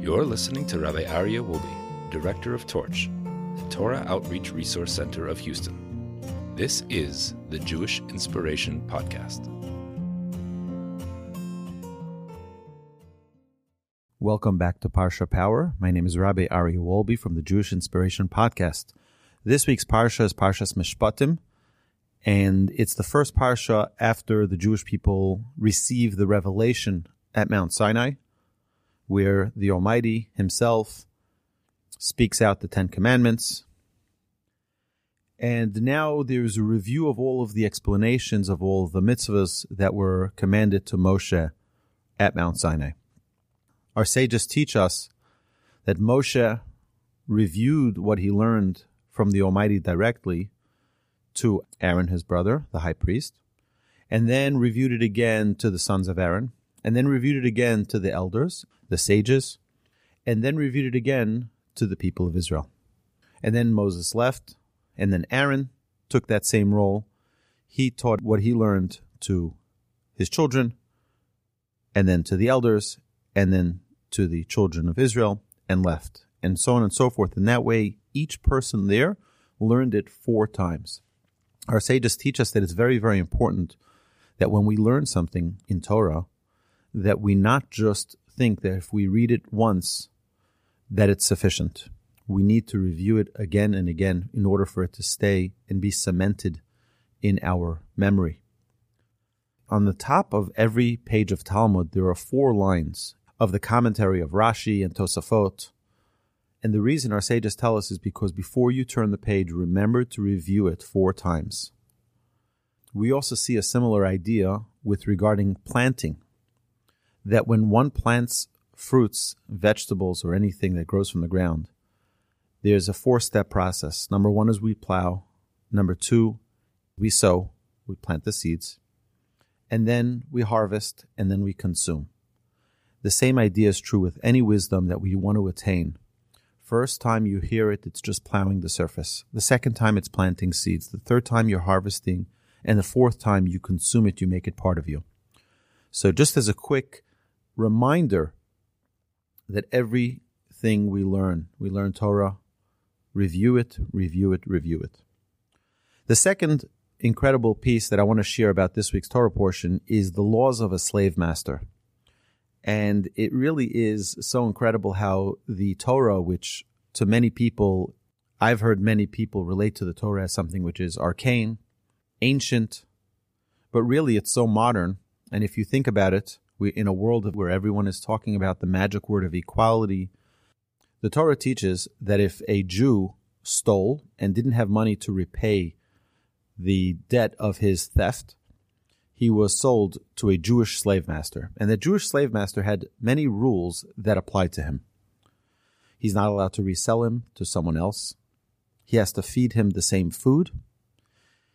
You're listening to Rabbi Aryeh Wolbe, Director of Torch, the Torah Outreach Resource Center of Houston. This is the Jewish Inspiration Podcast. Welcome back to Parsha Power. My name is Rabbi Aryeh Wolbe from the Jewish Inspiration Podcast. This week's Parsha is Parshas Mishpatim, and it's the first Parsha after the Jewish people receive the revelation at Mount Sinai, where the Almighty Himself speaks out the Ten Commandments. And now there's a review of all of the explanations of all of the mitzvahs that were commanded to Moshe at Mount Sinai. Our sages teach us that Moshe reviewed what he learned from the Almighty directly to Aaron, his brother, the high priest, and then reviewed it again to the sons of Aaron, and then reviewed it again to the elders, the sages, and then reviewed it again to the people of Israel. And then Moses left, and then Aaron took that same role. He taught what he learned to his children, and then to the elders, and then to the children of Israel, and left, and so on and so forth. And that way, each person there learned it four times. Our sages teach us that it's very, very important that when we learn something in Torah, that we not just think that if we read it once, that it's sufficient. We need to review it again and again in order for it to stay and be cemented in our memory. On the top of every page of Talmud, there are four lines of the commentary of Rashi and Tosafot. And the reason our sages tell us is because before you turn the page, remember to review it four times. We also see a similar idea with regarding planting that when one plants fruits, vegetables, or anything that grows from the ground, there's a four step process. Number one is we plow. Number two, we sow, we plant the seeds. And then we harvest, and then we consume. The same idea is true with any wisdom that we want to attain. First time you hear it, it's just plowing the surface. The second time, it's planting seeds. The third time, you're harvesting. And the fourth time, you consume it, you make it part of you. So, just as a quick reminder that everything we learn, we learn Torah, review it, review it, review it. The second incredible piece that I want to share about this week's Torah portion is the laws of a slave master. And it really is so incredible how the Torah, which to many people, I've heard many people relate to the Torah as something which is arcane, ancient, but really it's so modern. And if you think about it, we in a world where everyone is talking about the magic word of equality. The Torah teaches that if a Jew stole and didn't have money to repay the debt of his theft, he was sold to a Jewish slave master. And the Jewish slave master had many rules that applied to him. He's not allowed to resell him to someone else. He has to feed him the same food.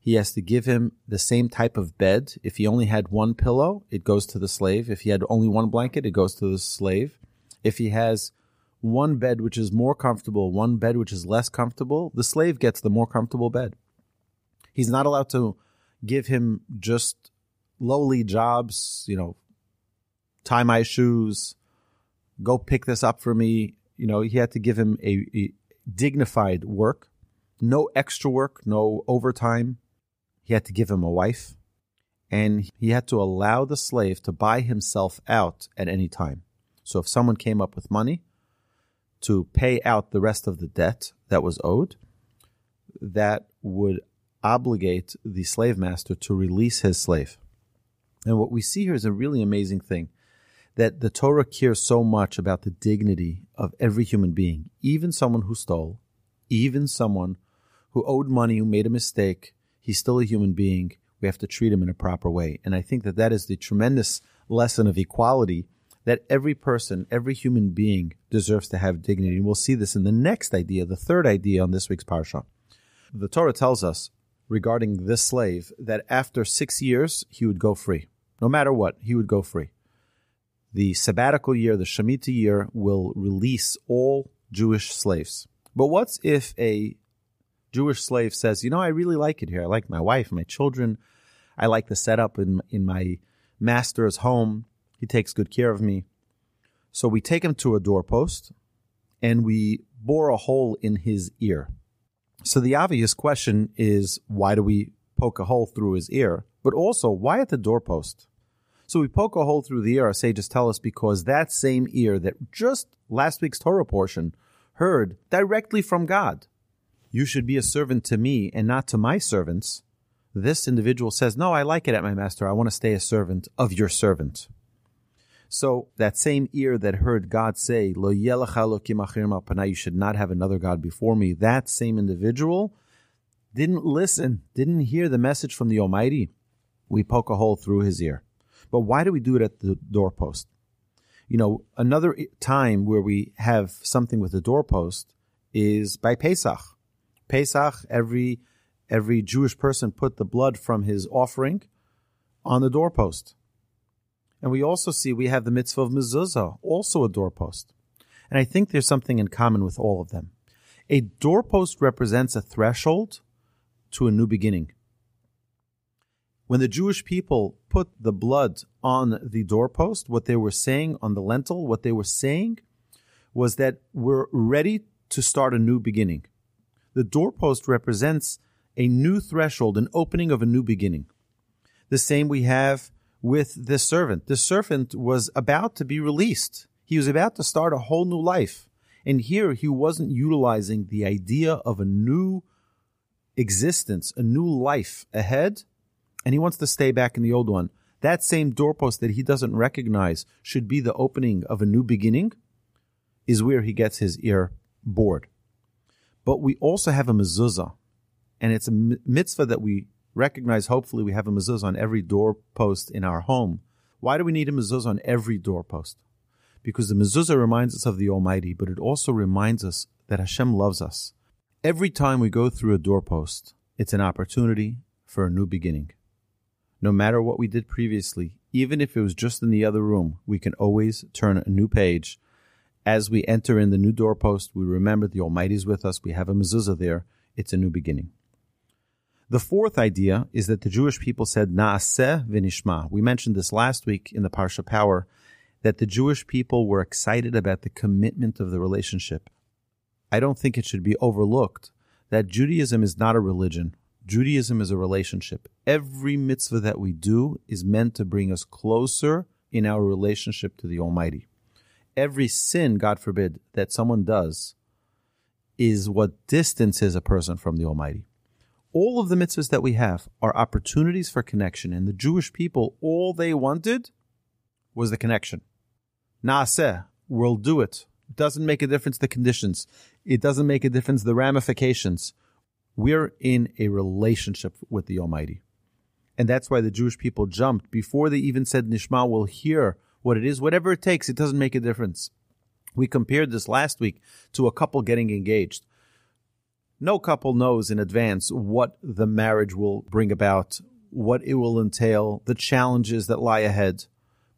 He has to give him the same type of bed. If he only had one pillow, it goes to the slave. If he had only one blanket, it goes to the slave. If he has one bed which is more comfortable, one bed which is less comfortable, the slave gets the more comfortable bed. He's not allowed to give him just lowly jobs, you know, tie my shoes, go pick this up for me. You know, he had to give him a, a dignified work, no extra work, no overtime, he had to give him a wife, and he had to allow the slave to buy himself out at any time. So if someone came up with money to pay out the rest of the debt that was owed, that would obligate the slave master to release his slave. And what we see here is a really amazing thing that the Torah cares so much about the dignity of every human being, even someone who stole, even someone who owed money, who made a mistake, he's still a human being. We have to treat him in a proper way. And I think that that is the tremendous lesson of equality that every person, every human being deserves to have dignity. And we'll see this in the next idea, the third idea on this week's Parsha. The Torah tells us regarding this slave that after six years, he would go free. No matter what, he would go free. The sabbatical year, the Shemitah year, will release all Jewish slaves. But what's if a Jewish slave says, you know, I really like it here. I like my wife, my children. I like the setup in in my master's home. He takes good care of me. So we take him to a doorpost and we bore a hole in his ear. So the obvious question is why do we poke a hole through his ear? But also, why at the doorpost? So we poke a hole through the ear, our sages tell us, because that same ear that just last week's Torah portion heard directly from God, you should be a servant to me and not to my servants. This individual says, No, I like it at my master. I want to stay a servant of your servant. So that same ear that heard God say, Lo you should not have another God before me, that same individual didn't listen, didn't hear the message from the Almighty. We poke a hole through his ear. But why do we do it at the doorpost? You know, another time where we have something with the doorpost is by Pesach. Pesach, every every Jewish person put the blood from his offering on the doorpost. And we also see we have the mitzvah of mezuzah, also a doorpost. And I think there's something in common with all of them. A doorpost represents a threshold to a new beginning. When the Jewish people put the blood on the doorpost, what they were saying on the lentil, what they were saying was that we're ready to start a new beginning. The doorpost represents a new threshold, an opening of a new beginning. The same we have with this servant. This servant was about to be released. He was about to start a whole new life. And here he wasn't utilizing the idea of a new existence, a new life ahead, and he wants to stay back in the old one. That same doorpost that he doesn't recognize should be the opening of a new beginning is where he gets his ear bored. But we also have a mezuzah, and it's a mitzvah that we recognize, hopefully, we have a mezuzah on every doorpost in our home. Why do we need a mezuzah on every doorpost? Because the mezuzah reminds us of the Almighty, but it also reminds us that Hashem loves us. Every time we go through a doorpost, it's an opportunity for a new beginning. No matter what we did previously, even if it was just in the other room, we can always turn a new page. As we enter in the new doorpost, we remember the Almighty is with us. We have a mezuzah there. It's a new beginning. The fourth idea is that the Jewish people said Naaseh v'nishma. We mentioned this last week in the Parsha Power, that the Jewish people were excited about the commitment of the relationship. I don't think it should be overlooked that Judaism is not a religion. Judaism is a relationship. Every mitzvah that we do is meant to bring us closer in our relationship to the Almighty. Every sin, God forbid, that someone does is what distances a person from the Almighty all of the mitzvahs that we have are opportunities for connection. And the Jewish people, all they wanted was the connection. Naaseh, we'll do it. It doesn't make a difference the conditions. It doesn't make a difference the ramifications. We're in a relationship with the Almighty. And that's why the Jewish people jumped. Before they even said Nishma, we'll hear what it is. Whatever it takes, it doesn't make a difference. We compared this last week to a couple getting engaged no couple knows in advance what the marriage will bring about, what it will entail, the challenges that lie ahead.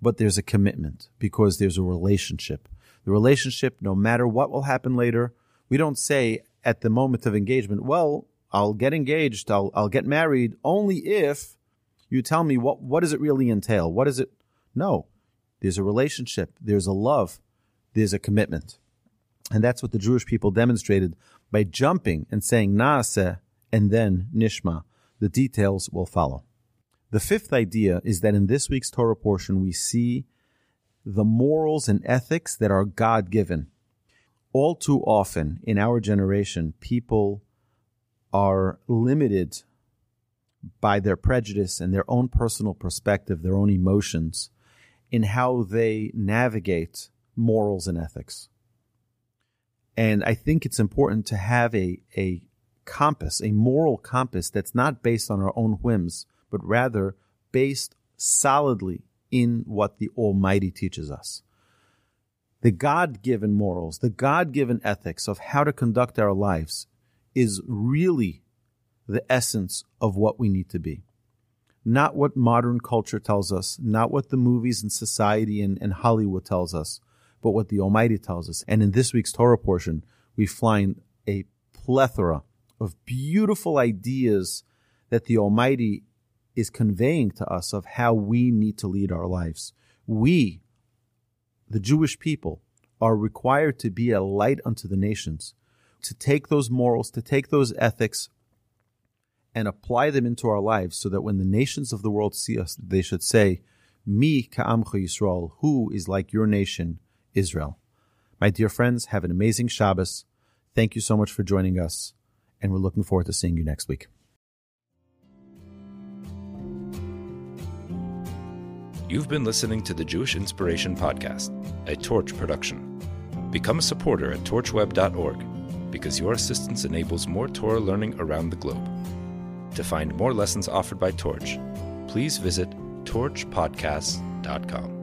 But there's a commitment because there's a relationship. The relationship, no matter what will happen later, we don't say at the moment of engagement, well, I'll get engaged, I'll, I'll get married only if you tell me what, what does it really entail? What is it? No, there's a relationship, there's a love, there's a commitment. And that's what the Jewish people demonstrated by jumping and saying Naaseh and then Nishma. The details will follow. The fifth idea is that in this week's Torah portion, we see the morals and ethics that are God given. All too often in our generation, people are limited by their prejudice and their own personal perspective, their own emotions, in how they navigate morals and ethics. And I think it's important to have a, a compass, a moral compass that's not based on our own whims, but rather based solidly in what the Almighty teaches us. The God given morals, the God given ethics of how to conduct our lives is really the essence of what we need to be. Not what modern culture tells us, not what the movies and society and, and Hollywood tells us, but what the Almighty tells us. And in this week's Torah portion, we find a plethora of beautiful ideas that the Almighty is conveying to us of how we need to lead our lives. We, the Jewish people, are required to be a light unto the nations, to take those morals, to take those ethics, and apply them into our lives so that when the nations of the world see us, they should say, Mi ka'amcha Yisrael, who is like your nation, Israel. My dear friends, have an amazing Shabbos. Thank you so much for joining us, and we're looking forward to seeing you next week. You've been listening to the Jewish Inspiration Podcast, a Torch production. Become a supporter at torchweb.org because your assistance enables more Torah learning around the globe. To find more lessons offered by Torch, please visit torchpodcasts.com.